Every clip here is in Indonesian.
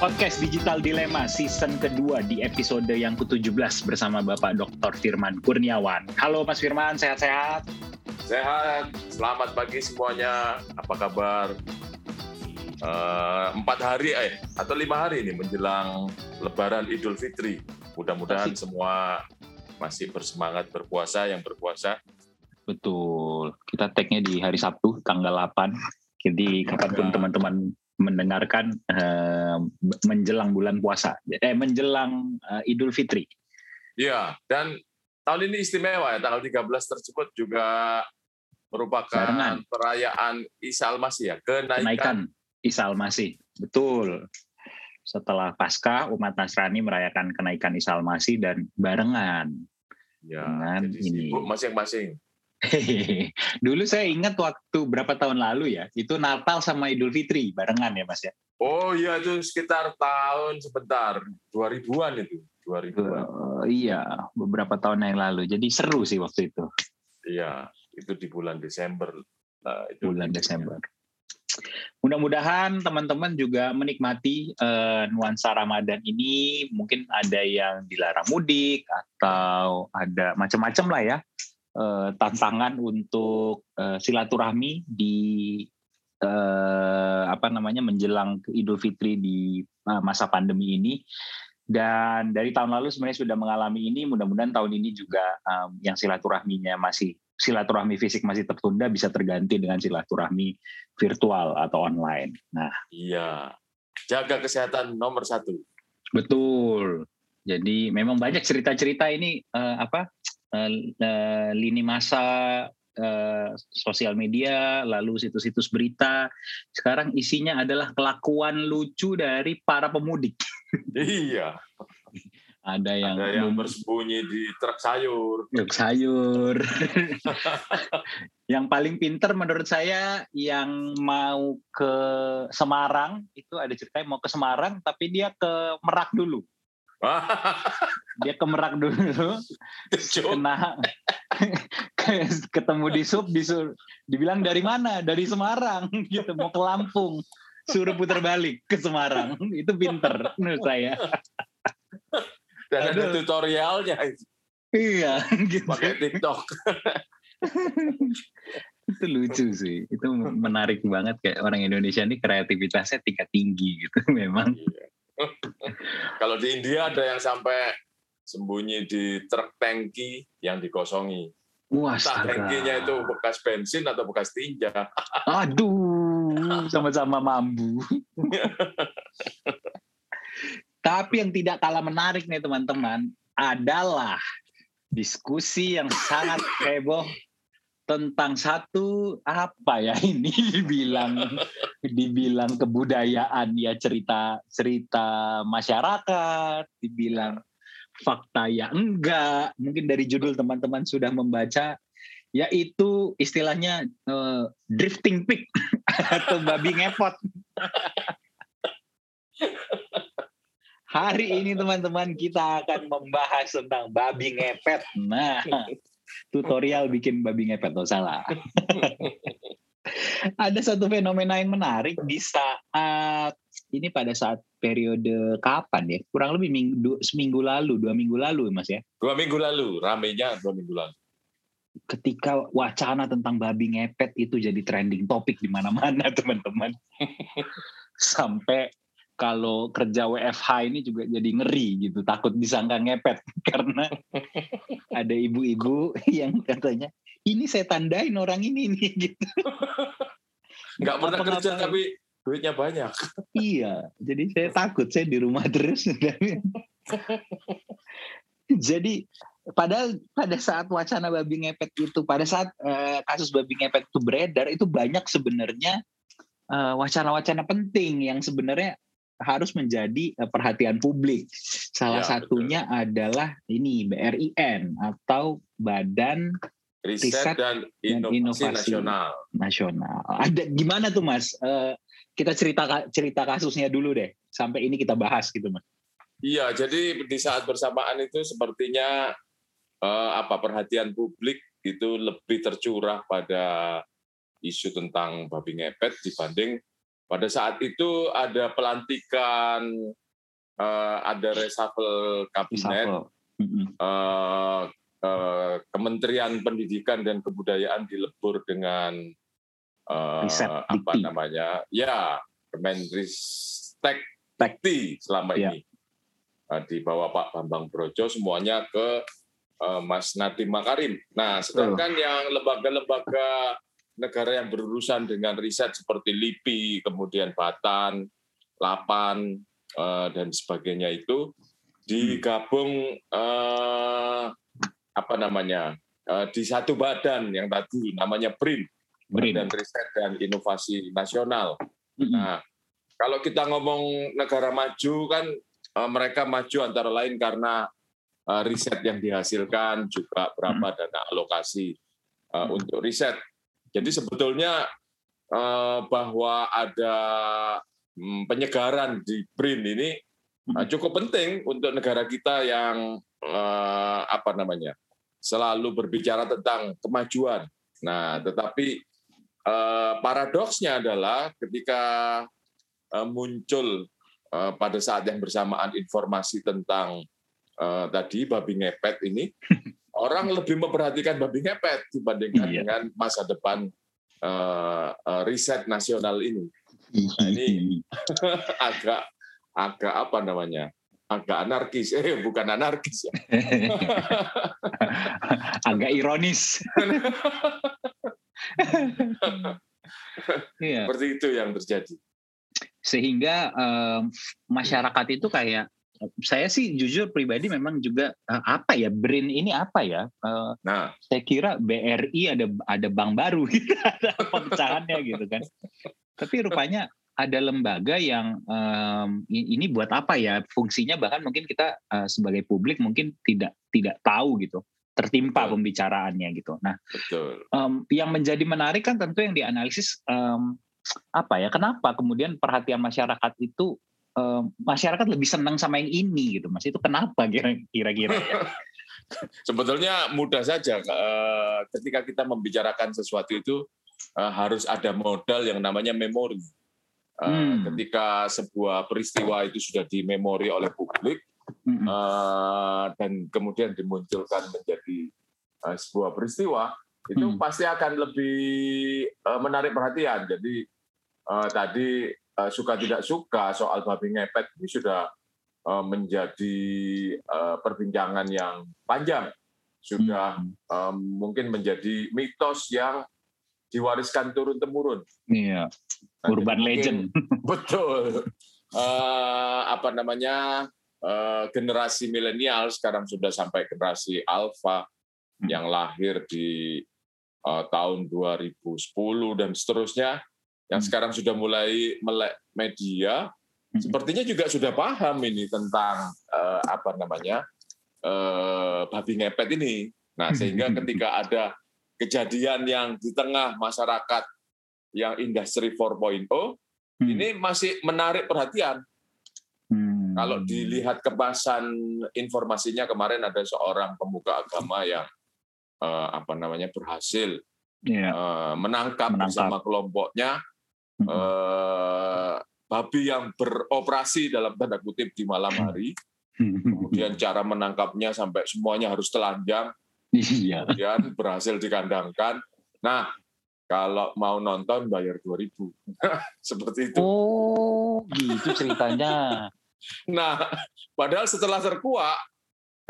Podcast Digital Dilema season kedua di episode yang ke-17 bersama Bapak Dr. Firman Kurniawan. Halo Mas Firman, sehat-sehat? Sehat, selamat pagi semuanya. Apa kabar? Uh, empat hari eh atau lima hari ini menjelang Lebaran Idul Fitri. Mudah-mudahan semua masih bersemangat berpuasa yang berpuasa. Betul. Kita tag-nya di hari Sabtu tanggal 8. Jadi kapan pun teman-teman mendengarkan uh, menjelang bulan puasa, eh menjelang uh, Idul Fitri. Iya, dan tahun ini istimewa ya, tanggal 13 tersebut juga merupakan Barengan. perayaan Isa Al-Masih ya, kenaikan. kenaikan Isa Al-Masih. Betul. Setelah Paskah, umat Nasrani merayakan kenaikan Isa Al-Masih dan barengan. Ya, dengan ini. masing-masing. Dulu saya ingat waktu berapa tahun lalu ya, itu Natal sama Idul Fitri barengan ya Mas ya. Oh iya itu sekitar tahun sebentar 2000-an itu, 2000-an. Uh, iya, beberapa tahun yang lalu. Jadi seru sih waktu itu. Iya, itu di bulan Desember. Nah, itu bulan Desember. Mudah-mudahan teman-teman juga menikmati uh, nuansa Ramadan ini. Mungkin ada yang dilarang mudik atau ada macam-macam lah ya uh, tantangan untuk uh, silaturahmi di uh, apa namanya menjelang Idul Fitri di uh, masa pandemi ini. Dan dari tahun lalu sebenarnya sudah mengalami ini, mudah-mudahan tahun ini juga um, yang silaturahminya masih silaturahmi fisik masih tertunda bisa terganti dengan silaturahmi virtual atau online. Nah, iya, jaga kesehatan nomor satu. Betul. Jadi memang banyak cerita-cerita ini uh, apa uh, lini masa uh, sosial media, lalu situs-situs berita. Sekarang isinya adalah kelakuan lucu dari para pemudik. Iya. Ada yang, Ada yang bersembunyi di truk sayur. Truk sayur. yang paling pinter menurut saya yang mau ke Semarang itu ada cerita mau ke Semarang tapi dia ke Merak dulu dia kemerak dulu kena ketemu di sub disur dibilang dari mana? Dari Semarang. Gitu mau ke Lampung. Suruh putar balik ke Semarang. Itu pinter menurut saya. Dan ada tutorialnya. Iya gitu. pakai TikTok. Itu lucu sih. Itu menarik banget kayak orang Indonesia ini kreativitasnya tingkat tinggi gitu memang. Iya kalau di India ada yang sampai sembunyi di truk tangki yang dikosongi. Wah, tangkinya itu bekas bensin atau bekas tinja. Aduh, sama-sama mambu. Tapi yang tidak kalah menarik nih teman-teman adalah diskusi yang sangat heboh tentang satu apa ya ini dibilang dibilang kebudayaan ya cerita cerita masyarakat dibilang fakta ya enggak. Mungkin dari judul teman-teman sudah membaca yaitu istilahnya uh, drifting pig atau babi ngepot. Hari ini teman-teman kita akan membahas tentang babi ngepet. Nah tutorial bikin babi ngepet oh salah ada satu fenomena yang menarik di saat ini pada saat periode kapan ya? Kurang lebih minggu seminggu lalu dua minggu lalu mas ya? Dua minggu lalu ramenya dua minggu lalu. Ketika wacana tentang babi ngepet itu jadi trending topik di mana-mana teman-teman. Sampai kalau kerja WFH ini juga jadi ngeri gitu, takut disangka ngepet karena ada ibu-ibu yang katanya ini saya tandain orang ini nih gitu. Nggak pernah kerja tapi duitnya banyak. Iya, jadi saya takut saya di rumah terus. jadi padahal pada saat wacana babi ngepet itu, pada saat uh, kasus babi ngepet itu beredar itu banyak sebenarnya uh, wacana-wacana penting yang sebenarnya harus menjadi uh, perhatian publik. Salah ya, satunya betul. adalah ini BRIN atau Badan Riset, Riset dan, Inovasi, dan Inovasi Nasional. Nasional. Ada gimana tuh Mas? Uh, kita cerita cerita kasusnya dulu deh. Sampai ini kita bahas gitu Mas. Iya, jadi di saat bersamaan itu sepertinya uh, apa perhatian publik itu lebih tercurah pada isu tentang babi ngepet dibanding pada saat itu ada pelantikan, uh, ada reshuffle kabinet, Uh, uh, Kementerian Pendidikan dan Kebudayaan dilebur dengan uh, apa namanya, ya Kemenristek Tekti selama ya. ini uh, di bawah Pak Bambang Brojo semuanya ke uh, Mas Nadiem Makarim. Nah, sedangkan oh. yang lembaga-lembaga negara yang berurusan dengan riset seperti LIPI, kemudian Batan, Lapan, uh, dan sebagainya itu digabung uh, apa namanya uh, di satu badan yang tadi namanya BRIN, BRIN. Badan Riset dan Inovasi Nasional. Mm-hmm. Nah, kalau kita ngomong negara maju kan mereka maju antara lain karena riset yang dihasilkan juga berapa mm-hmm. dana alokasi mm-hmm. untuk riset jadi sebetulnya eh, bahwa ada hmm, penyegaran di BRIN ini eh, hmm. cukup penting untuk negara kita yang eh, apa namanya selalu berbicara tentang kemajuan. Nah, tetapi paradoksnya adalah ketika muncul pada saat yang bersamaan informasi tentang tadi babi ngepet ini orang lebih memperhatikan babi ngepet dibandingkan iya. dengan masa depan uh, uh, riset nasional ini. Nah, ini agak agak apa namanya? agak anarkis, eh bukan anarkis ya. agak ironis. iya. Seperti itu yang terjadi. Sehingga um, masyarakat itu kayak saya sih jujur pribadi memang juga uh, apa ya BRIN ini apa ya? Uh, nah, saya kira BRI ada ada bank baru gitu, ada pecahannya gitu kan. Tapi rupanya ada lembaga yang um, ini buat apa ya? Fungsinya bahkan mungkin kita uh, sebagai publik mungkin tidak tidak tahu gitu tertimpa betul. pembicaraannya gitu. Nah, betul. Um, yang menjadi menarik kan tentu yang dianalisis um, apa ya? Kenapa kemudian perhatian masyarakat itu uh, masyarakat lebih senang sama yang ini gitu mas itu kenapa kira-kira ya? sebetulnya mudah saja uh, ketika kita membicarakan sesuatu itu uh, harus ada modal yang namanya memori uh, hmm. ketika sebuah peristiwa itu sudah dimemori oleh publik hmm. uh, dan kemudian dimunculkan menjadi uh, sebuah peristiwa itu hmm. pasti akan lebih uh, menarik perhatian jadi uh, tadi Eh, suka tidak suka soal babi ngepet ini sudah eh, menjadi eh, perbincangan yang panjang, sudah hmm. mungkin menjadi mitos yang diwariskan turun temurun. Iya, nah, urban mungkin, legend. Betul. Uh, apa namanya uh, generasi milenial sekarang sudah sampai generasi alfa hmm. yang lahir di uh, tahun 2010 dan seterusnya yang hmm. sekarang sudah mulai melek media, hmm. sepertinya juga sudah paham ini tentang uh, apa namanya uh, babi ngepet ini. Nah, sehingga ketika ada kejadian yang di tengah masyarakat yang industri 4.0, hmm. ini masih menarik perhatian. Hmm. Kalau dilihat kemasan informasinya kemarin ada seorang pemuka agama yang uh, apa namanya berhasil yeah. uh, menangkap, menangkap bersama kelompoknya eh, babi yang beroperasi dalam tanda kutip di malam hari. Kemudian cara menangkapnya sampai semuanya harus telanjang. Iya. Kemudian berhasil dikandangkan. Nah, kalau mau nonton bayar 2000. Seperti itu. Oh, gitu ceritanya. nah, padahal setelah terkuak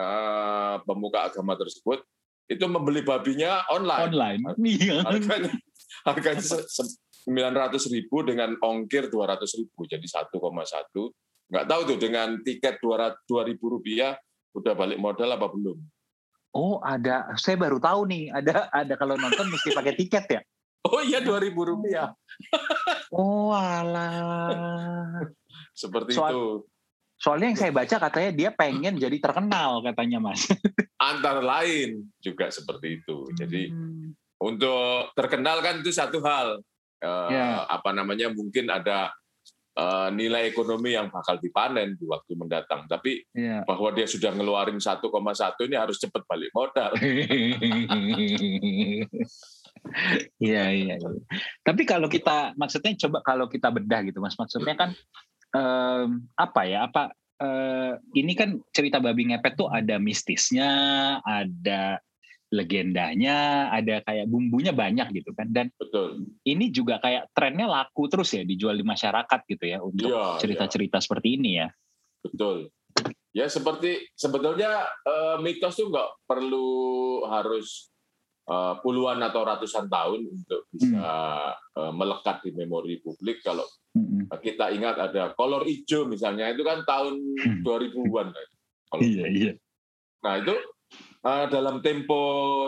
eh, pemuka agama tersebut itu membeli babinya online. Online. Iya. Harganya, harganya 900 ribu dengan ongkir 200 ribu, jadi 1,1. Nggak tahu tuh dengan tiket 200 ribu rupiah udah balik modal apa belum? Oh ada, saya baru tahu nih ada ada kalau nonton mesti pakai tiket ya? Oh iya dua ribu rupiah. oh alah. Seperti Soal, itu. Soalnya yang saya baca katanya dia pengen jadi terkenal katanya mas. Antara lain juga seperti itu. Jadi hmm. untuk terkenal kan itu satu hal uh, ya. apa namanya mungkin ada uh, nilai ekonomi yang bakal dipanen di waktu mendatang. Tapi ya. bahwa dia sudah ngeluarin 1,1 ini harus cepat balik modal. Iya, iya, iya. Tapi kalau kita maksudnya coba kalau kita bedah gitu Mas, maksudnya kan um, apa ya? Apa uh, ini kan cerita babi ngepet tuh ada mistisnya, ada legendanya, ada kayak bumbunya banyak gitu kan. Dan Betul. ini juga kayak trennya laku terus ya dijual di masyarakat gitu ya untuk Iya, cerita-cerita seperti ini ya. Betul. Ya seperti sebetulnya eh, mitos itu nggak perlu harus eh, puluhan atau ratusan tahun untuk bisa eh, melekat di memori publik. Kalau Mm-mm. kita ingat ada kolor hijau misalnya itu kan tahun Hmm. 2000-an. kan. Kalau- Iya, iya. Nah itu eh, dalam tempo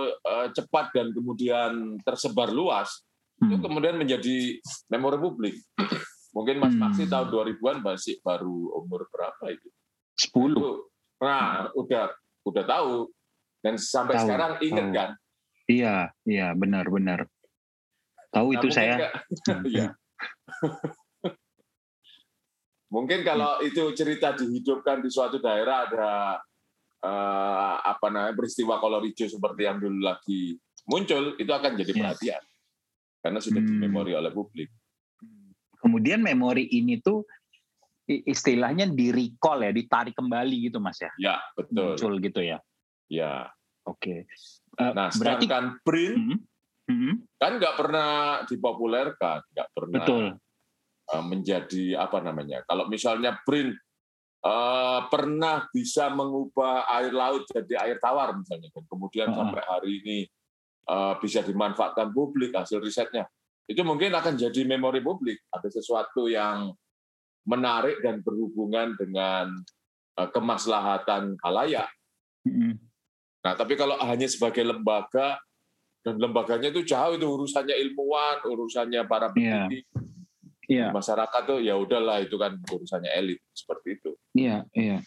eh, cepat dan kemudian tersebar luas itu Hmm. kemudian menjadi memori publik. Mungkin Mas Hmm. Maksi tahun 2000-an masih baru umur berapa itu? 10. Itu, nah udah udah tahu dan sampai Tahu, sekarang ingat tahu. kan? Iya, iya, benar-benar. Tahu Nah, itu saya. Iya. mungkin kalau itu cerita dihidupkan di suatu daerah ada eh, apa namanya peristiwa kolor hijau seperti yang dulu lagi muncul itu akan jadi perhatian karena sudah Hmm. dimemori oleh publik. Kemudian memori ini tuh istilahnya di recall ya, ditarik kembali gitu Mas ya. Ya betul. Muncul gitu ya. Ya. Oke. Eh, Nah berarti sedangkan print Mhm. Mhm. kan nggak pernah dipopulerkan, nggak pernah betul. eh, menjadi apa namanya? Kalau misalnya print eh, pernah bisa mengubah air laut jadi air tawar misalnya, dan kemudian Uh-uh. sampai hari ini eh, bisa dimanfaatkan publik hasil risetnya, itu mungkin akan jadi memori publik. Ada sesuatu yang menarik dan berhubungan dengan eh, kemaslahatan halayak. Mhm. Nah, tapi kalau hanya sebagai lembaga dan lembaganya itu jauh itu urusannya ilmuwan, urusannya para Iya. pendidik, Iya, masyarakat tuh ya udahlah itu kan urusannya elit seperti itu. Iya, iya.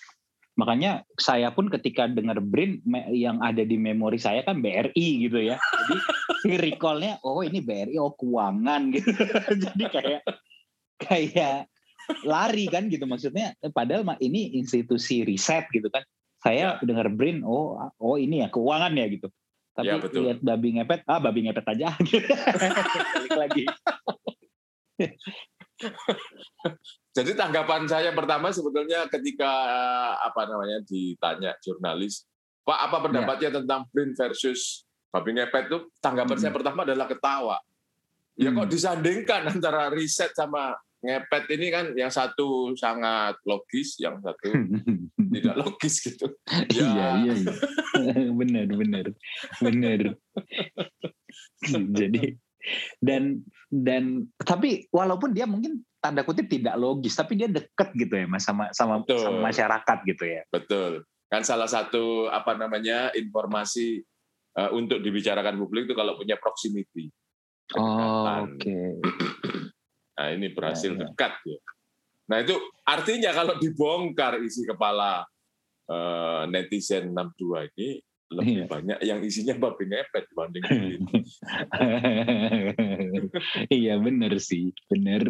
Makanya saya pun ketika dengar BRIN yang ada di memori saya kan BRI gitu ya. Jadi si recallnya oh ini BRI oh keuangan gitu. Jadi kayak kayak lari kan gitu maksudnya padahal mah ini institusi riset gitu kan. Saya dengar BRIN oh oh ini ya keuangan ya gitu. Tapi Ya, betul. lihat babi ngepet ah babi ngepet aja Balik lagi. Jadi tanggapan saya pertama sebetulnya ketika eh, apa namanya ditanya jurnalis, Pak apa pendapatnya tentang print versus babi ngepet itu tanggapan Hmm. saya pertama adalah ketawa. Ya Hmm. kok disandingkan antara riset sama ngepet ini kan yang satu sangat logis, yang satu tidak logis gitu. Ya. Iya, iya, iya. benar, benar, benar. Jadi dan dan tapi walaupun dia mungkin tanda kutip tidak logis, tapi dia deket gitu ya mas sama sama, Betul. sama masyarakat gitu ya. Betul. Kan salah satu apa namanya informasi eh, untuk dibicarakan publik itu kalau punya proximity. Oh. Oke. Nah ini berhasil Ya, ya. dekat ya. Nah itu artinya kalau dibongkar isi kepala eh, netizen 62 ini lebih Iya. banyak yang isinya babi ngepet dibanding iya benar sih, benar.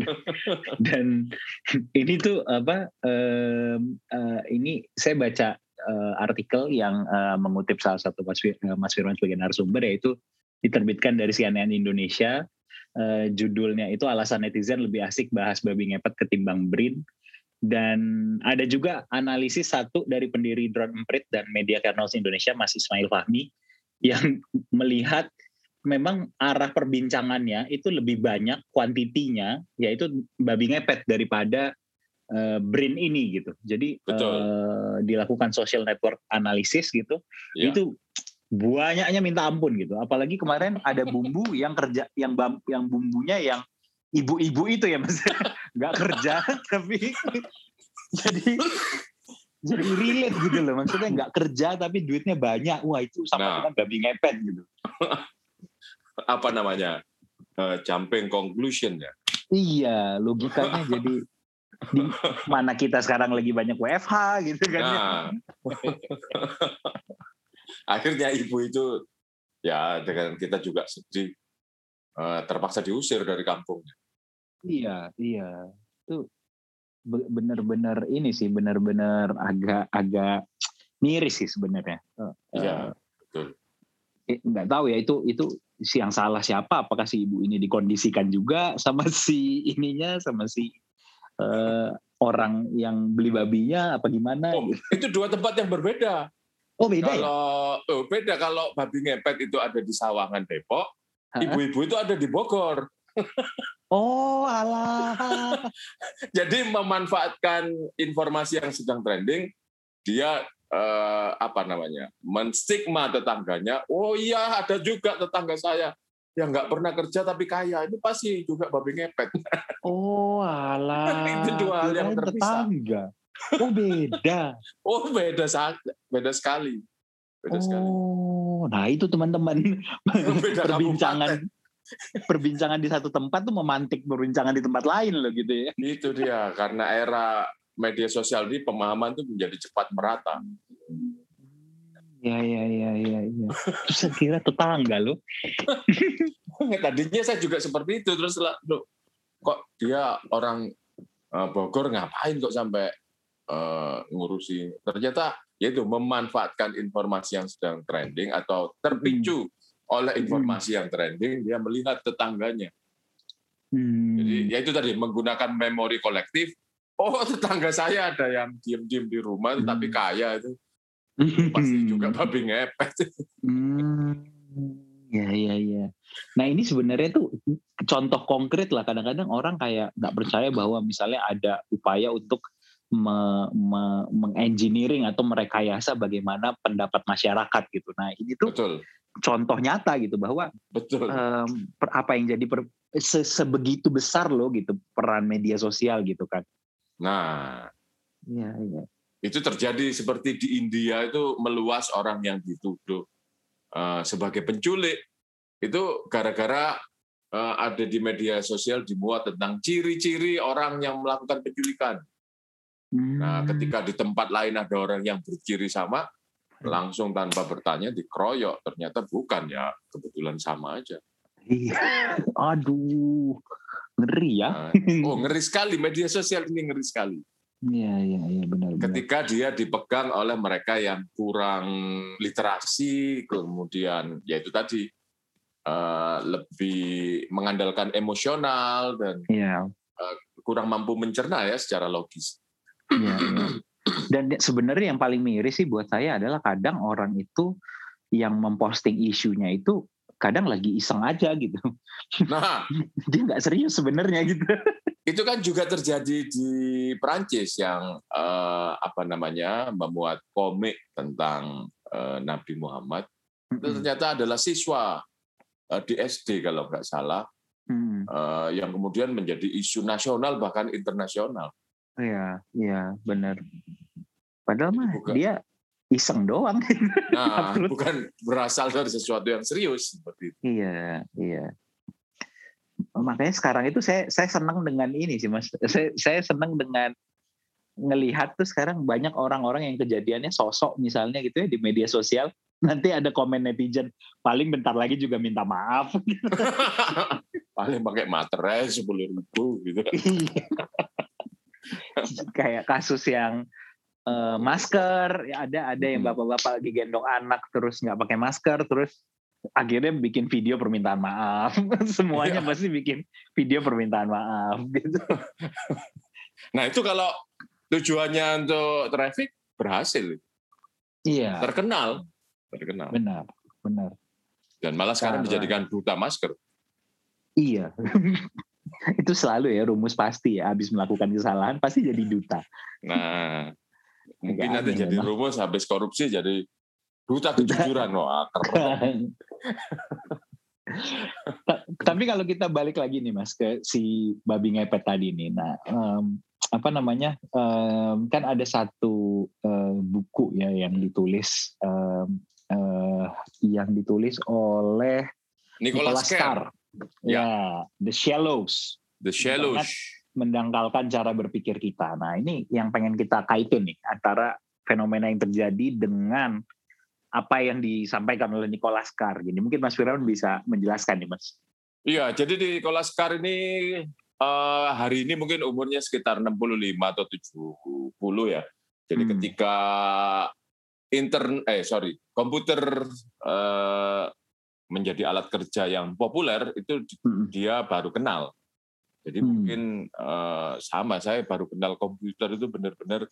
Dan ini tuh apa? em, eh, ini saya baca eh, artikel yang eh, mengutip salah satu Mas, eh, Mas Firman sebagai narasumber yaitu diterbitkan dari CNN Indonesia. Eh, judulnya itu alasan netizen lebih asik bahas babi ngepet ketimbang Brin. Dan ada juga analisis satu dari pendiri Drone Emprit dan Media Kernels Indonesia, Mas Ismail Fahmi, yang melihat memang arah perbincangannya itu lebih banyak kuantitinya, yaitu babi ngepet daripada eh, Brin ini gitu. Jadi Betul. eh, dilakukan social network analysis gitu, Ya. itu banyaknya minta ampun gitu. Apalagi kemarin ada bumbu yang kerja, yang yang bumbunya yang ibu-ibu itu ya mas, nggak kerja tapi jadi jadi relate gitu loh. Maksudnya nggak kerja tapi duitnya banyak. Wah itu sama Nah. dengan babi ngepet gitu. Apa namanya? Eh, jumping conclusion ya. Iya, logikanya jadi di mana kita sekarang lagi banyak WFH gitu kan. ya. Nah, akhirnya ibu itu ya dengan kita juga sedih eh, terpaksa diusir dari kampungnya. Iya, iya. Itu be- benar-benar ini sih, benar-benar agak-agak miris sih sebenarnya. Iya, eh, betul. eh, nggak tahu ya itu itu si yang salah siapa? Apakah si ibu ini dikondisikan juga sama si ininya, sama si uh, orang yang beli babinya, apa gimana? Oh, itu dua tempat yang berbeda. Oh beda ya? kalau, ya? Oh, beda kalau babi ngepet itu ada di Sawangan Depok, ibu-ibu itu ada di Bogor. Oh alah. Jadi memanfaatkan informasi yang sedang trending, dia eh, apa namanya menstigma tetangganya. Oh iya ada juga tetangga saya yang nggak pernah kerja tapi kaya ini pasti juga babi ngepet. Oh alah. itu dua hal yang terpisah. Tetangga. Oh beda. oh beda saat beda sekali. Beda oh, sekali. nah itu teman-teman perbincangan perbincangan di satu tempat tuh memantik perbincangan di tempat lain loh gitu ya. Itu dia karena era media sosial ini pemahaman tuh menjadi cepat merata. Ya ya ya ya ya. Terus saya kira tetangga loh. Tadinya saya juga seperti itu terus loh, kok dia orang uh, Bogor ngapain kok sampai uh, ngurusi ternyata yaitu memanfaatkan informasi yang sedang trending atau terpicu hmm. Oleh informasi hmm. yang trending dia melihat tetangganya. Hmm. Jadi ya itu tadi menggunakan memori kolektif. Oh tetangga saya ada yang diem-diem di rumah hmm. tapi kaya itu pasti juga babi ngepet. Hmm. Ya ya ya. Nah ini sebenarnya tuh contoh konkret lah kadang-kadang orang kayak nggak percaya bahwa misalnya ada upaya untuk me, me, mengengineering atau merekayasa bagaimana pendapat masyarakat gitu. Nah ini tuh Betul. Contoh nyata gitu bahwa Betul. Um, per, apa yang jadi per, se, sebegitu besar loh gitu peran media sosial gitu kan. Nah, ya, ya. itu terjadi seperti di India itu meluas orang yang dituduh uh, sebagai penculik itu gara-gara uh, ada di media sosial dimuat tentang ciri-ciri orang yang melakukan penculikan. Hmm. Nah, ketika di tempat lain ada orang yang berciri sama, langsung tanpa bertanya dikeroyok. Ternyata bukan ya, kebetulan sama aja. Iya. Aduh, ngeri ya. Nah, oh, ngeri sekali. Media sosial ini ngeri sekali. Iya, iya, iya, benar. Ketika dia dipegang oleh mereka yang kurang literasi, kemudian ya itu tadi uh, lebih mengandalkan emosional dan yeah. Iya. uh, kurang mampu mencerna ya secara logis. Ya, ya. Dan sebenarnya yang paling miris sih buat saya adalah kadang orang itu yang memposting isunya itu kadang lagi iseng aja gitu. Nah, dia nggak serius sebenarnya gitu. Itu kan juga terjadi di Prancis yang uh, apa namanya memuat komik tentang uh, Nabi Muhammad. Itu ternyata adalah siswa uh, di SD kalau nggak salah, hmm. uh, yang kemudian menjadi isu nasional bahkan internasional. Iya, iya benar. Padahal mah bukan, dia iseng doang. Nah, bukan berasal dari sesuatu yang serius seperti itu. Iya, iya. Makanya sekarang itu saya saya senang dengan ini sih Mas. Saya saya senang dengan ngelihat tuh sekarang banyak orang-orang yang kejadiannya sosok misalnya gitu ya di media sosial nanti ada komen netizen paling bentar lagi juga minta maaf paling pakai materai sepuluh ribu gitu iya kayak kasus yang uh, masker ya ada ada yang bapak-bapak lagi gendong anak terus nggak pakai masker terus akhirnya bikin video permintaan maaf. Semuanya iya. pasti bikin video permintaan maaf gitu. Nah itu kalau tujuannya untuk traffic berhasil iya. Terkenal. Terkenal. Benar benar. Dan malah sekarang dijadikan duta masker. Iya itu selalu ya rumus pasti ya habis melakukan kesalahan pasti jadi duta. Nah mungkin nanti jadi memang. rumus habis korupsi jadi duta kejujuran. Wah keren. Tapi kalau kita balik lagi nih mas ke si babi ngepet tadi nih. Nah um, apa namanya um, kan ada satu uh, buku ya yang ditulis um, uh, yang ditulis oleh Nicholas, Nicholas Carr Ya, yeah, The Shallows. The Shallows. Mendangkalkan cara berpikir kita. Nah, ini yang pengen kita kaitin nih antara fenomena yang terjadi dengan apa yang disampaikan oleh Nicholas Carr. Jadi mungkin Mas Firaun bisa menjelaskan nih, Mas. Iya, jadi di Nicholas Carr ini uh, hari ini mungkin umurnya sekitar 65 atau 70 ya. Jadi hmm. ketika intern eh sorry komputer uh, menjadi alat kerja yang populer itu Hmm. dia baru kenal. Jadi Hmm. mungkin eh, sama saya baru kenal komputer itu benar-benar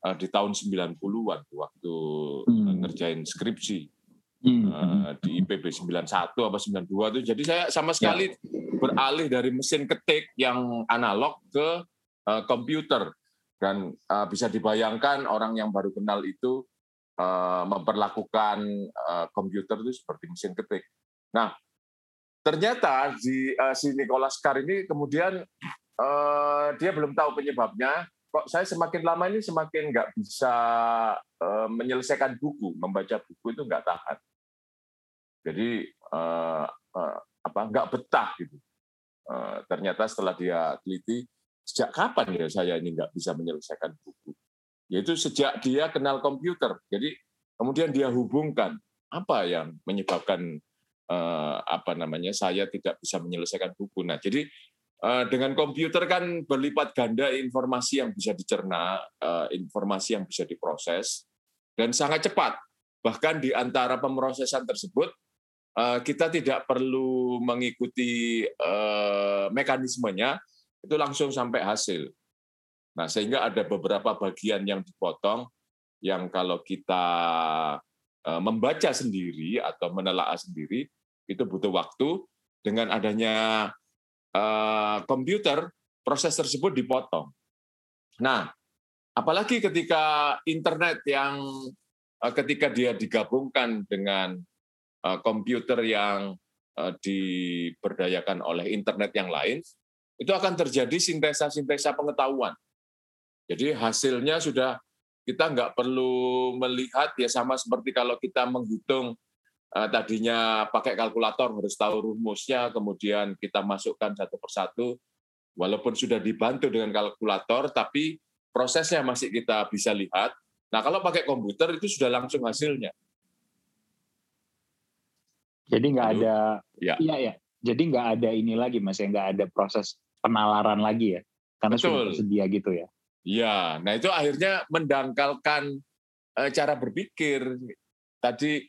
eh, di tahun 90-an waktu Hmm. ngerjain skripsi Hmm. eh, di IPB 91 apa 92 itu. Jadi saya sama Ya. sekali beralih dari mesin ketik yang analog ke komputer dan bisa dibayangkan orang yang baru kenal itu eh, memperlakukan eh, komputer itu seperti mesin ketik. Nah, ternyata di eh, si Nicholas Carr ini kemudian eh, dia belum tahu penyebabnya. Kok saya semakin lama ini semakin nggak bisa eh, menyelesaikan buku, membaca buku itu nggak tahan. Jadi eh, eh, apa nggak betah gitu. Eh, ternyata setelah dia teliti sejak kapan ya saya ini nggak bisa menyelesaikan buku? Yaitu sejak dia kenal komputer. Jadi kemudian dia hubungkan apa yang menyebabkan eh, apa namanya saya tidak bisa menyelesaikan buku. Nah jadi eh, dengan komputer kan berlipat ganda informasi yang bisa dicerna, eh, informasi yang bisa diproses dan sangat cepat. Bahkan di antara pemrosesan tersebut eh, kita tidak perlu mengikuti eh, mekanismenya itu langsung sampai hasil. Nah, sehingga ada beberapa bagian yang dipotong yang kalau kita eh, membaca sendiri atau menelaah sendiri itu butuh waktu. Dengan adanya eh, komputer, proses tersebut dipotong. Nah, apalagi ketika internet yang eh, ketika dia digabungkan dengan komputer yang diberdayakan oleh internet yang lain, itu akan terjadi sintesa-sintesa pengetahuan. Jadi hasilnya sudah kita nggak perlu melihat ya sama seperti kalau kita menghitung eh, tadinya pakai kalkulator harus tahu rumusnya, kemudian kita masukkan satu persatu, walaupun sudah dibantu dengan kalkulator, tapi prosesnya masih kita bisa lihat. Nah kalau pakai komputer itu sudah langsung hasilnya. Jadi nggak ada, Ya. iya ya. Jadi nggak ada ini lagi mas ya, nggak ada proses penalaran lagi ya, karena sudah Betul. tersedia gitu ya. Ya, nah itu akhirnya mendangkalkan eh, cara berpikir. Tadi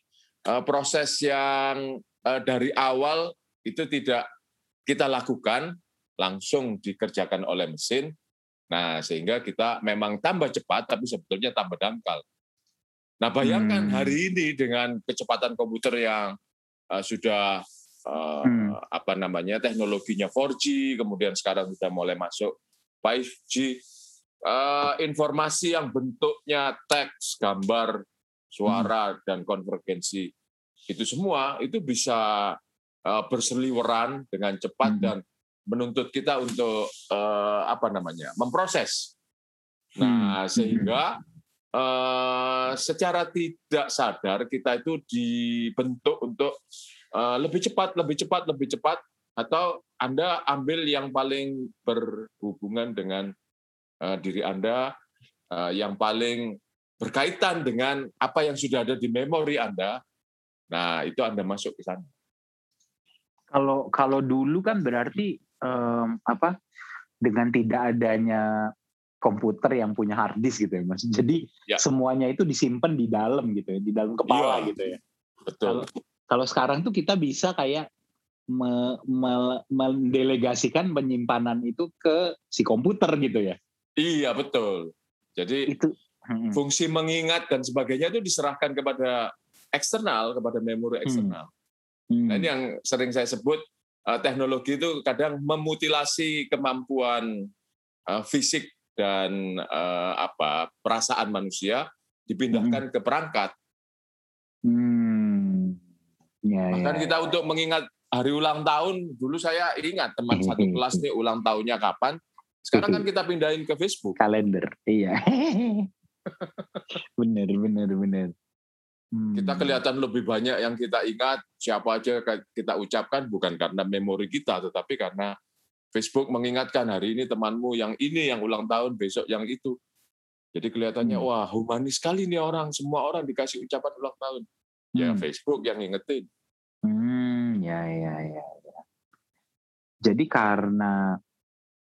eh, proses yang eh, dari awal itu tidak kita lakukan, langsung dikerjakan oleh mesin. Nah, sehingga kita memang tambah cepat, tapi sebetulnya tambah dangkal. Nah, bayangkan Hmm. hari ini dengan kecepatan komputer yang eh, sudah eh, Hmm. apa namanya teknologinya 4G, kemudian sekarang sudah mulai masuk 5G, eh, informasi yang bentuknya teks, gambar, suara, dan konvergensi itu semua itu bisa eh, berseliweran dengan cepat Hmm. dan menuntut kita untuk eh, apa namanya memproses. Nah, Hmm. sehingga eh, secara tidak sadar kita itu dibentuk untuk eh, lebih cepat, lebih cepat, lebih cepat, atau Anda ambil yang paling berhubungan dengan eh, diri Anda, eh, yang paling berkaitan dengan apa yang sudah ada di memori Anda. Nah, itu Anda masuk ke sana. Kalau kalau dulu kan berarti em, apa dengan tidak adanya komputer yang punya hard disk gitu ya mas. Jadi Ya. semuanya itu disimpan di dalam gitu ya, di dalam kepala Iya. gitu ya. Betul. Kalau kalau sekarang tuh kita bisa kayak me- me- mendelegasikan penyimpanan itu ke si komputer gitu ya. Iya, betul. Jadi Itu hmm, fungsi mengingat dan sebagainya itu diserahkan kepada eksternal, kepada memori eksternal. hmm, Nah, ini yang sering saya sebut eh, teknologi itu kadang memutilasi kemampuan eh, fisik dan eh, apa perasaan manusia dipindahkan ke perangkat. hmm, ya, Bahkan ya, kita untuk mengingat hari ulang tahun, dulu saya ingat teman satu kelas nih ulang tahunnya kapan. Sekarang kan kita pindahin ke Facebook. kalender, iya. bener, bener, bener. Hmm. Kita kelihatan lebih banyak yang kita ingat, siapa aja kita ucapkan bukan karena memori kita, tetapi karena Facebook mengingatkan hari ini temanmu yang ini yang ulang tahun, besok yang itu. Jadi kelihatannya Hmm. wah humanis sekali nih orang, semua orang dikasih ucapan ulang tahun. Ya Hmm. Facebook yang ngingetin. Hmm, ya, ya, ya, ya. Jadi karena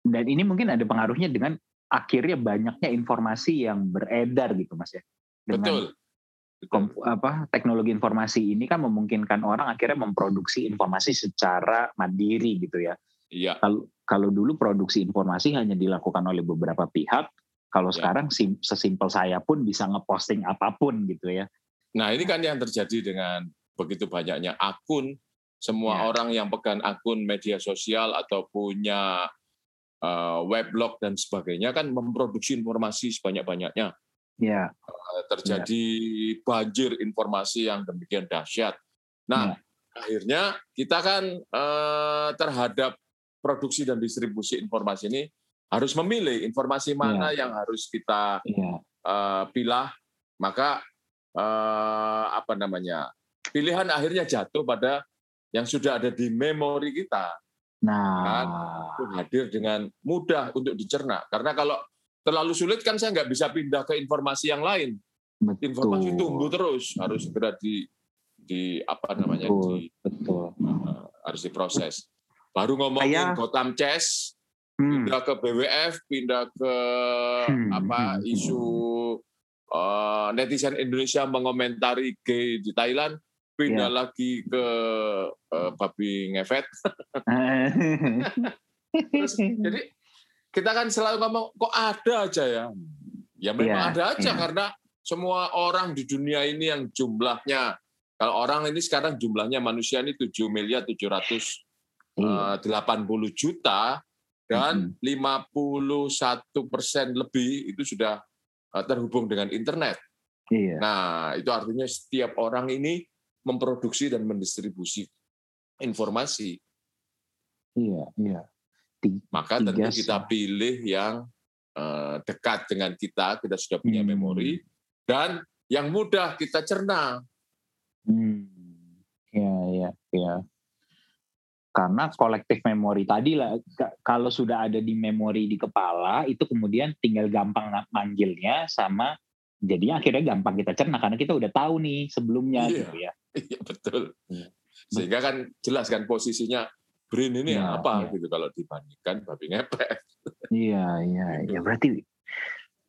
dan ini mungkin ada pengaruhnya dengan akhirnya banyaknya informasi yang beredar gitu, mas ya. Dengan Betul. kom, apa teknologi informasi ini kan memungkinkan orang akhirnya memproduksi informasi secara mandiri gitu ya. Iya. Kalau kalau dulu produksi informasi hanya dilakukan oleh beberapa pihak, kalau ya. sekarang sim, sesimpel saya pun bisa ngeposting apa pun gitu ya. Nah ini kan yang terjadi dengan begitu banyaknya akun, semua ya. orang yang pegang akun media sosial atau punya weblog dan sebagainya kan memproduksi informasi sebanyak-banyaknya ya. terjadi ya. banjir informasi yang demikian dahsyat. Nah, ya. akhirnya kita kan eh, terhadap produksi dan distribusi informasi ini harus memilih informasi mana ya. yang harus kita ya. eh, pilah. Maka eh, apa namanya pilihan akhirnya jatuh pada yang sudah ada di memori kita. Nah, kan, hadir dengan mudah untuk dicerna. Karena kalau terlalu sulit kan saya nggak bisa pindah ke informasi yang lain. Betul. Informasi tunggu terus harus segera di di apa namanya betul, di betul. Uh, harus diproses. Baru ngomongin Ayah. Gotham Chess, hmm. pindah ke BWF, pindah ke hmm. apa isu uh, netizen Indonesia mengomentari gay di Thailand, pindah yeah. lagi ke uh, babi ngefet. Terus, jadi kita kan selalu ngomong kok ada aja ya. Ya memang yeah, ada aja yeah. karena semua orang di dunia ini yang jumlahnya kalau orang ini sekarang jumlahnya manusia ini 7 miliar 780 mm. juta dan mm -hmm. 51 persen lebih itu sudah eh, terhubung dengan internet. Iya. Nah itu artinya setiap orang ini memproduksi dan mendistribusi informasi. Iya, iya. Maka tentu kita pilih yang uh, dekat dengan kita, kita sudah punya hmm. memori, dan yang mudah kita cerna. Hmm. Ya, ya, ya. Karena kolektif memori tadi lah, kalau sudah ada di memori di kepala, itu kemudian tinggal gampang manggilnya sama jadi akhirnya gampang kita cerna karena kita udah tahu nih sebelumnya iya, gitu ya. Iya betul. Iya. Sehingga kan jelas kan posisinya Brin ini ya, apa ya. gitu kalau dibandingkan babi ngepet. Iya, iya, gitu. ya berarti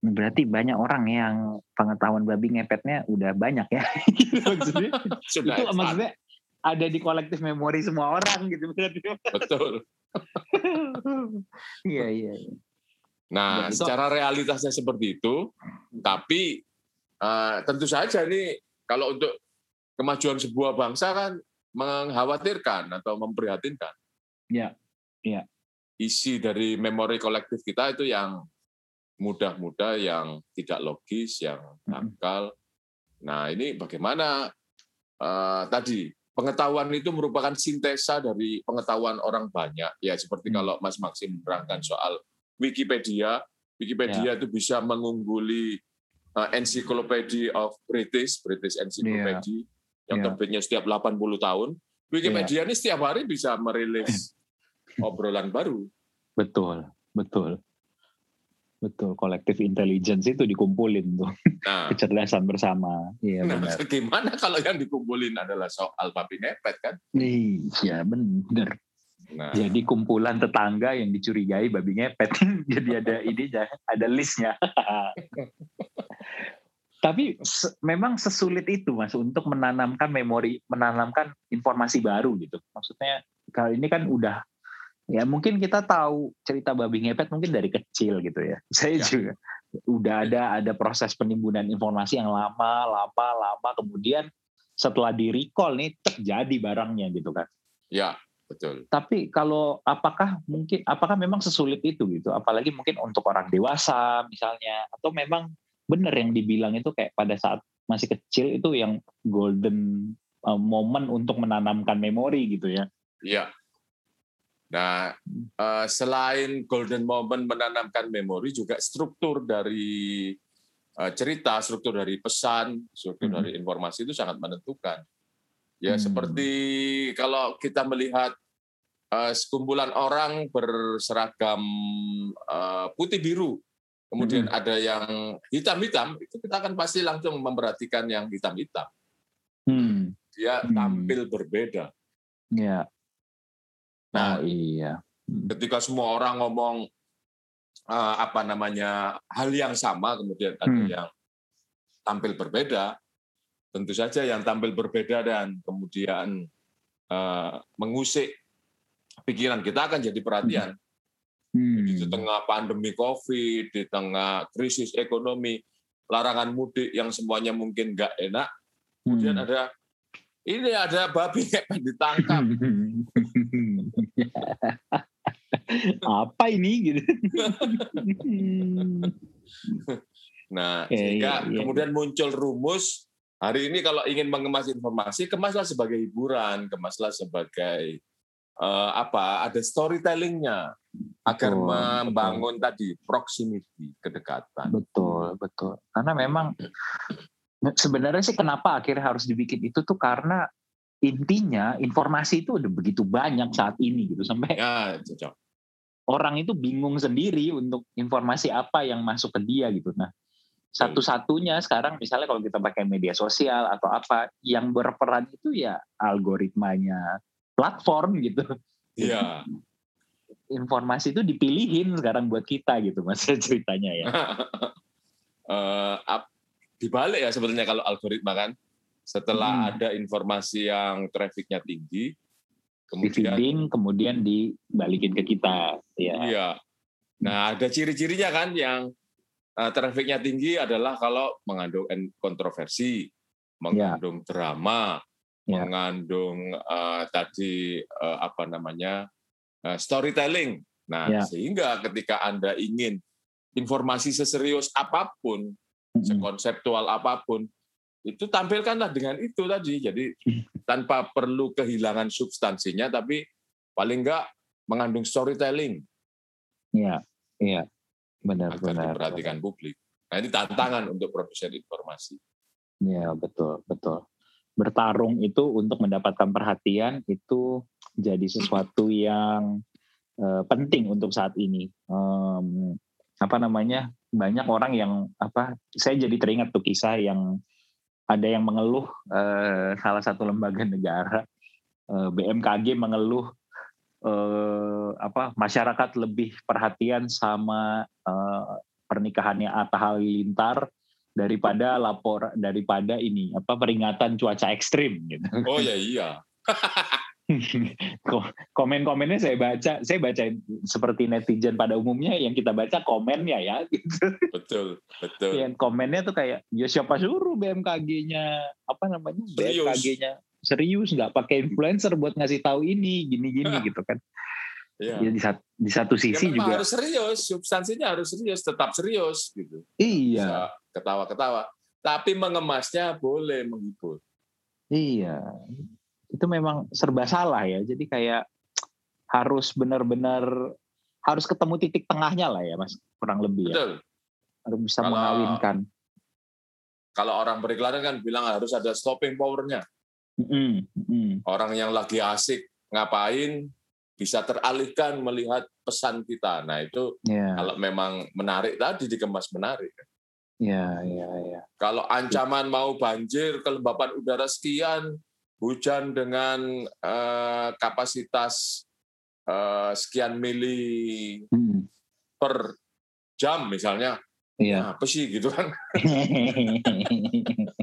berarti banyak orang yang pengetahuan babi ngepetnya udah banyak ya. maksudnya, Sudah itu maksudnya ada di kolektif memori semua orang gitu berarti. Betul. iya, iya. Nah, Betul. secara realitasnya seperti itu, tapi uh, tentu saja ini kalau untuk kemajuan sebuah bangsa kan mengkhawatirkan atau memprihatinkan. Ya, ya. Isi dari memori kolektif kita itu yang mudah-mudah, yang tidak logis, yang nakal. Nah, ini bagaimana uh, tadi pengetahuan itu merupakan sintesa dari pengetahuan orang banyak. Ya, seperti hmm. kalau Mas Maksim menerangkan soal Wikipedia, Wikipedia ya. itu bisa mengungguli uh, Encyclopedia of British, British Encyclopedia, ya. Yang ya. terbitnya setiap 80 tahun. Wikipedia yeah. ini setiap hari bisa merilis obrolan baru. Betul, betul. Betul, kolektif intelligence itu dikumpulin tuh. Nah, kecerdasan bersama. Iya nah, benar. Gimana kalau yang dikumpulin adalah soal babi ngepet kan? Iya, benar. Nah. Jadi kumpulan tetangga yang dicurigai babi ngepet. Jadi ada ini ada listnya. Tapi se memang sesulit itu mas untuk menanamkan memori, menanamkan informasi baru gitu. Maksudnya kali ini kan udah ya mungkin kita tahu cerita babi ngepet mungkin dari kecil gitu ya. Saya ya. juga udah ada ada proses penimbunan informasi yang lama, lama, lama. Kemudian setelah di recall nih terjadi barangnya gitu kan. Ya betul. Tapi kalau apakah mungkin apakah memang sesulit itu gitu? Apalagi mungkin untuk orang dewasa misalnya atau memang benar yang dibilang itu kayak pada saat masih kecil itu yang golden uh, moment untuk menanamkan memori gitu ya. Iya. Nah, uh, selain golden moment menanamkan memori juga struktur dari uh, cerita, struktur dari pesan, struktur hmm. dari informasi itu sangat menentukan. Ya, hmm. seperti kalau kita melihat uh, sekumpulan orang berseragam uh, putih biru kemudian hmm. ada yang hitam-hitam, itu kita akan pasti langsung memperhatikan yang hitam-hitam. Hmm. Dia hmm. tampil berbeda. Ya. Nah, oh, iya. Hmm. Ketika semua orang ngomong uh, apa namanya hal yang sama, kemudian ada hmm. yang tampil berbeda, tentu saja yang tampil berbeda dan kemudian uh, mengusik pikiran kita akan jadi perhatian. Hmm. Di tengah pandemi COVID, di tengah krisis ekonomi, larangan mudik yang semuanya mungkin nggak enak, kemudian hmm. ada ini ada babi ngepet ditangkap. Apa ini gitu? nah, okay, sehingga iya, iya. kemudian muncul rumus hari ini kalau ingin mengemas informasi, kemaslah sebagai hiburan, kemaslah sebagai uh, apa? Ada storytellingnya agar betul, membangun betul. tadi proximity, kedekatan. Betul, betul. Karena memang sebenarnya sih kenapa akhirnya harus dibikin itu tuh karena intinya informasi itu udah begitu banyak saat ini gitu sampai ya, cocok. orang itu bingung sendiri untuk informasi apa yang masuk ke dia gitu. Nah, satu-satunya sekarang misalnya kalau kita pakai media sosial atau apa yang berperan itu ya algoritmanya platform gitu. Iya. Informasi itu dipilihin sekarang buat kita gitu mas ceritanya ya. uh, dibalik ya sebetulnya kalau algoritma kan setelah hmm. ada informasi yang trafficnya tinggi kemudian di kemudian dibalikin ke kita ya iya nah ada ciri-cirinya kan yang uh, trafficnya tinggi adalah kalau mengandung kontroversi mengandung ya. drama ya. mengandung uh, tadi uh, apa namanya storytelling nah ya. sehingga ketika anda ingin informasi seserius apa pun sekonseptual apa pun itu tampilkanlah dengan itu tadi. Jadi tanpa perlu kehilangan substansinya, tapi paling enggak mengandung storytelling. Iya, iya, benar agar benar. Diperhatikan benar. publik. Nah ini tantangan untuk produsen informasi. Iya betul betul. Bertarung itu untuk mendapatkan perhatian itu jadi sesuatu yang uh, penting untuk saat ini. Um, apa namanya banyak orang yang apa saya jadi teringat tuh kisah yang ada yang mengeluh eh, salah satu lembaga negara eh, BMKG mengeluh eh, apa masyarakat lebih perhatian sama pernikahannya Atta Halilintar daripada lapor daripada ini apa peringatan cuaca ekstrim gitu. Oh ya iya. komen-komennya saya baca, saya baca seperti netizen pada umumnya yang kita baca komennya ya. Gitu. Betul, betul. Yang komennya tuh kayak, ya siapa suruh BMKG-nya apa namanya BMKG-nya serius nggak pakai influencer buat ngasih tahu ini gini-gini gitu kan. Ya. ya di, satu, di satu sisi ya, juga harus serius, substansinya harus serius, tetap serius gitu. Iya. Ketawa-ketawa, tapi mengemasnya boleh menghibur. Iya, itu memang serba salah ya. Jadi kayak harus benar-benar harus ketemu titik tengahnya lah ya, Mas, kurang lebih ya. Betul. Harus bisa kalau, mengawinkan. Kalau orang beriklanan kan bilang harus ada stopping powernya. Mm -hmm. Orang yang lagi asik ngapain bisa teralihkan melihat pesan kita. Nah itu yeah. kalau memang menarik tadi dikemas menarik. Ya, ya, ya. Kalau ancaman mau banjir, kelembapan udara sekian, hujan dengan uh, kapasitas uh, sekian mili hmm. per jam misalnya Iya. Nah, apa sih gitu kan?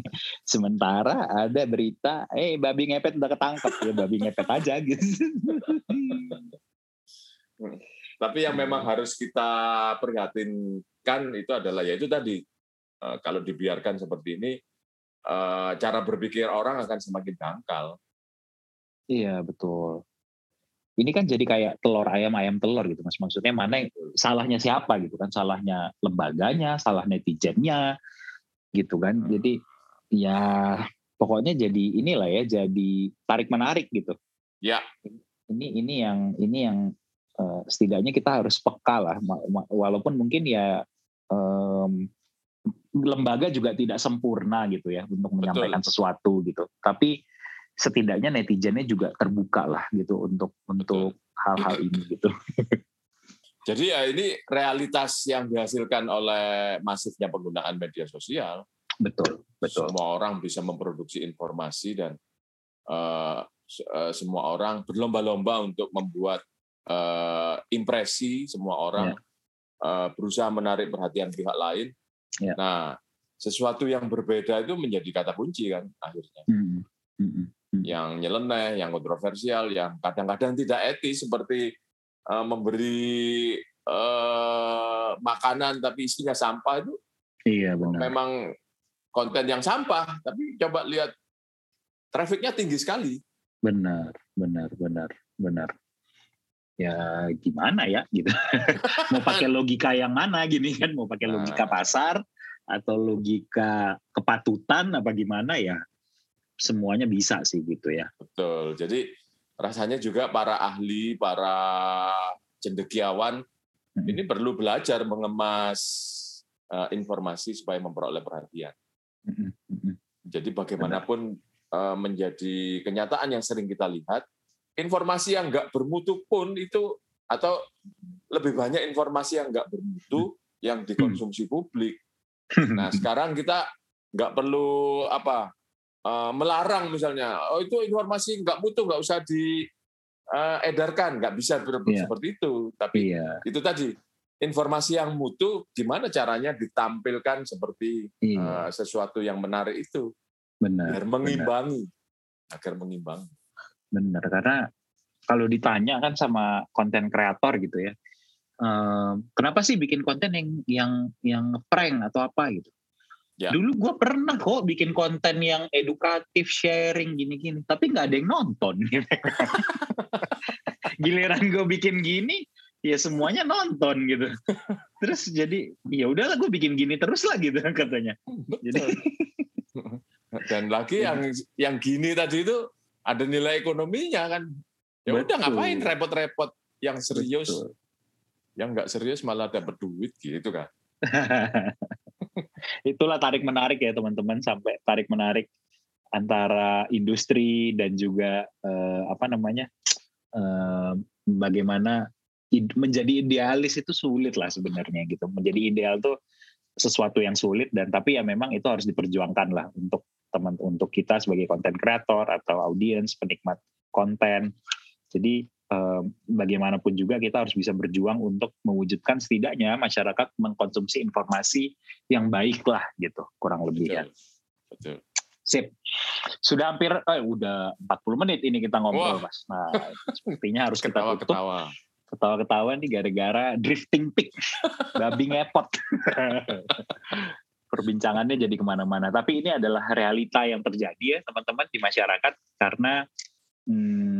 Sementara ada berita, eh babi ngepet udah ketangkep ya babi ngepet aja gitu. Tapi yang memang harus kita perhatinkan itu adalah ya itu tadi eh, kalau dibiarkan seperti ini Eh, cara berpikir orang akan semakin dangkal. Iya betul. Ini kan jadi kayak telur ayam ayam telur gitu mas. Maksudnya mana yang salahnya siapa gitu kan? Salahnya lembaganya, salah netizennya, gitu kan. Hmm. Jadi ya pokoknya jadi inilah ya, jadi tarik menarik gitu. Ya. Ini ini yang ini yang uh, setidaknya kita harus peka lah. Walaupun mungkin ya um, lembaga juga tidak sempurna gitu ya untuk menyampaikan Betul. sesuatu gitu. Tapi setidaknya netizennya juga terbuka lah gitu untuk untuk hal-hal ini gitu. Jadi ya ini realitas yang dihasilkan oleh masifnya penggunaan media sosial. Betul, betul. Semua orang bisa memproduksi informasi dan uh, semua orang berlomba-lomba untuk membuat uh, impresi. Semua orang yeah. Ya. uh, berusaha menarik perhatian pihak lain Ya. Nah, sesuatu yang berbeda itu menjadi kata kunci kan akhirnya. Hmm. Hmm. Hmm. Yang nyeleneh, yang kontroversial, yang kadang-kadang tidak etis seperti uh, memberi uh, makanan tapi isinya sampah itu. Iya benar. Memang konten yang sampah, tapi coba lihat trafiknya tinggi sekali. Benar, benar, benar, benar ya gimana ya gitu mau pakai logika yang mana gini kan mau pakai logika nah. pasar atau logika kepatutan apa gimana ya semuanya bisa sih gitu ya betul jadi rasanya juga para ahli para cendekiawan hmm. ini perlu belajar mengemas uh, informasi supaya memperoleh perhatian hmm. Hmm. jadi bagaimanapun uh, menjadi kenyataan yang sering kita lihat informasi yang nggak bermutu pun itu atau lebih banyak informasi yang nggak bermutu yang dikonsumsi publik. Nah sekarang kita nggak perlu apa uh, melarang misalnya, oh itu informasi nggak mutu nggak usah diedarkan, nggak bisa yeah. seperti itu. Tapi yeah. itu tadi informasi yang mutu gimana caranya ditampilkan seperti yeah. uh, sesuatu yang menarik itu, benar, agar mengimbangi, benar. agar mengimbangi. Benar, karena kalau ditanya kan sama konten kreator gitu ya, uh, kenapa sih bikin konten yang yang yang prank atau apa gitu? Ya. Dulu gue pernah kok bikin konten yang edukatif, sharing gini-gini, tapi nggak ada yang nonton. Giliran gue bikin gini, ya semuanya nonton gitu. Terus jadi ya udahlah gue bikin gini terus lah gitu katanya. Jadi dan lagi yang yang gini tadi itu ada nilai ekonominya kan. Ya udah ngapain repot-repot yang serius. Betul. Yang nggak serius malah dapat duit gitu kan. Itulah tarik menarik ya teman-teman sampai tarik menarik antara industri dan juga eh, apa namanya eh, bagaimana menjadi idealis itu sulit lah sebenarnya gitu. Menjadi ideal tuh sesuatu yang sulit dan tapi ya memang itu harus diperjuangkan lah untuk teman untuk kita sebagai konten kreator atau audiens penikmat konten. Jadi eh, bagaimanapun juga kita harus bisa berjuang untuk mewujudkan setidaknya masyarakat mengkonsumsi informasi yang baik lah gitu kurang lebih ya. Betul. Sip. Sudah hampir eh udah 40 menit ini kita ngobrol, Mas. Nah, sepertinya harus kita tutup. Ketawa. Ketawa-ketawa nih gara-gara drifting pick. Babi ngepot perbincangannya jadi ke mana-mana. Tapi ini adalah realita yang terjadi ya teman-teman di masyarakat karena hmm,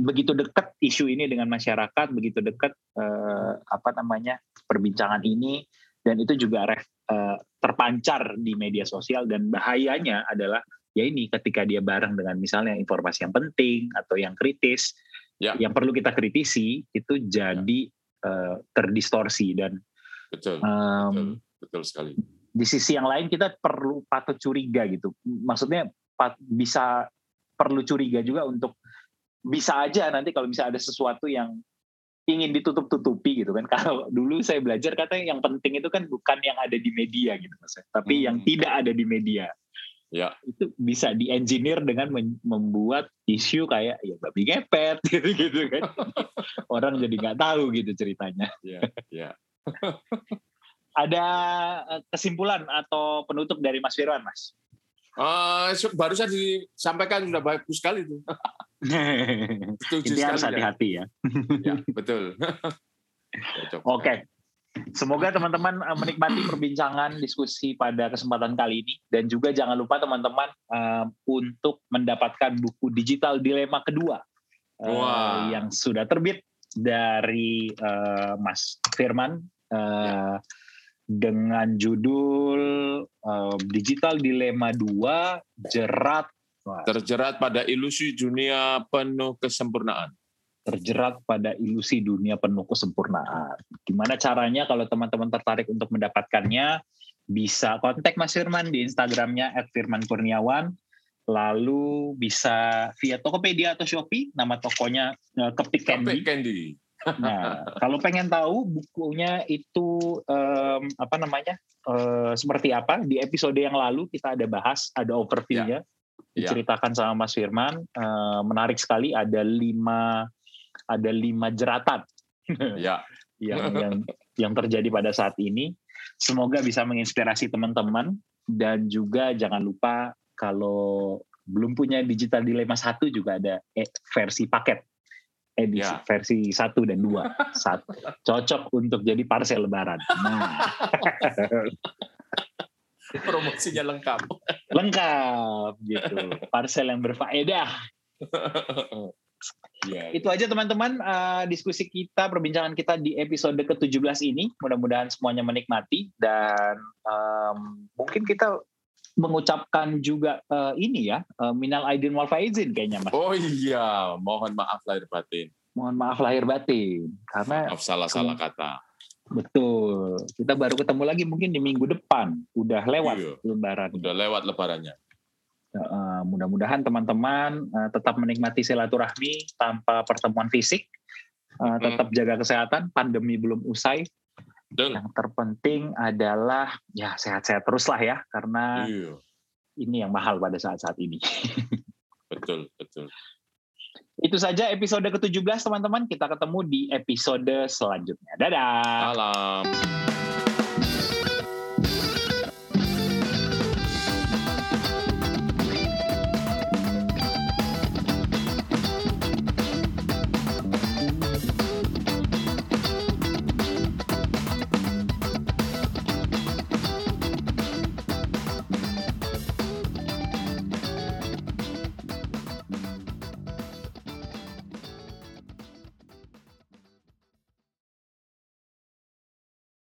begitu dekat isu ini dengan masyarakat, begitu dekat eh, apa namanya perbincangan ini dan itu juga ref, eh, terpancar di media sosial dan bahayanya adalah ya ini ketika dia bareng dengan misalnya informasi yang penting atau yang kritis ya. yang perlu kita kritisi itu jadi ya. eh, terdistorsi dan betul, um, betul betul sekali di sisi yang lain kita perlu patut curiga gitu. Maksudnya bisa perlu curiga juga untuk bisa aja nanti kalau bisa ada sesuatu yang ingin ditutup-tutupi gitu kan. Kalau dulu saya belajar katanya yang penting itu kan bukan yang ada di media gitu mas, tapi hmm. yang tidak ada di media. Ya. Itu bisa di engineer dengan membuat isu kayak ya babi ngepet gitu, gitu kan. Orang jadi nggak tahu gitu ceritanya. Ya, ya. ada eh, kesimpulan atau penutup dari Mas Firwan, Mas? Uh, baru saja disampaikan sudah bagus sekali itu. Itu harus hati-hati ya. ya. Betul. Oke. Okay. Semoga teman-teman eh, menikmati perbincangan diskusi pada kesempatan kali ini dan juga jangan lupa teman-teman uh, untuk mendapatkan buku digital dilema kedua uh, yang sudah terbit dari uh, Mas Firman. Uh, ya dengan judul uh, Digital Dilema 2 Jerat terjerat pada ilusi dunia penuh kesempurnaan. Terjerat pada ilusi dunia penuh kesempurnaan. Gimana caranya kalau teman-teman tertarik untuk mendapatkannya? Bisa kontak Mas Firman di Instagramnya @firmankurniawan. Lalu bisa via Tokopedia atau Shopee, nama tokonya uh, Kepik Candy. Kepik Candy. Nah, kalau pengen tahu bukunya itu um, apa namanya uh, seperti apa di episode yang lalu kita ada bahas, ada overviewnya, ya. ya. diceritakan sama Mas Firman, uh, menarik sekali. Ada lima ada lima jeratan ya. yang yang yang terjadi pada saat ini. Semoga bisa menginspirasi teman-teman dan juga jangan lupa kalau belum punya digital dilema satu juga ada eh, versi paket edisi Ya. versi satu dan dua Satu. cocok untuk jadi parsel lebaran nah Promosinya lengkap. lengkap gitu parsel yang berfaedah Iya. itu aja teman-teman eh, diskusi kita perbincangan kita di episode ke-17 ini mudah-mudahan semuanya menikmati dan em, mungkin kita mengucapkan juga eh, ini ya eh, minal aidin wal faizin kayaknya mas. Oh iya, mohon maaf lahir batin. mohon maaf lahir batin karena Maaf salah-salah kata. betul. Kita baru ketemu lagi mungkin di minggu depan. Udah lewat Iya. lebaran. Udah lewat lebarannya. Eh, mudah-mudahan teman-teman eh, tetap menikmati silaturahmi tanpa pertemuan fisik. Eh, tetap jaga kesehatan. Pandemi belum usai Betul. yang terpenting adalah ya sehat-sehat terus lah ya karena Iya, ini yang mahal pada saat-saat ini betul, betul. itu saja episode ke-17 teman-teman kita ketemu di episode selanjutnya dadah Salam.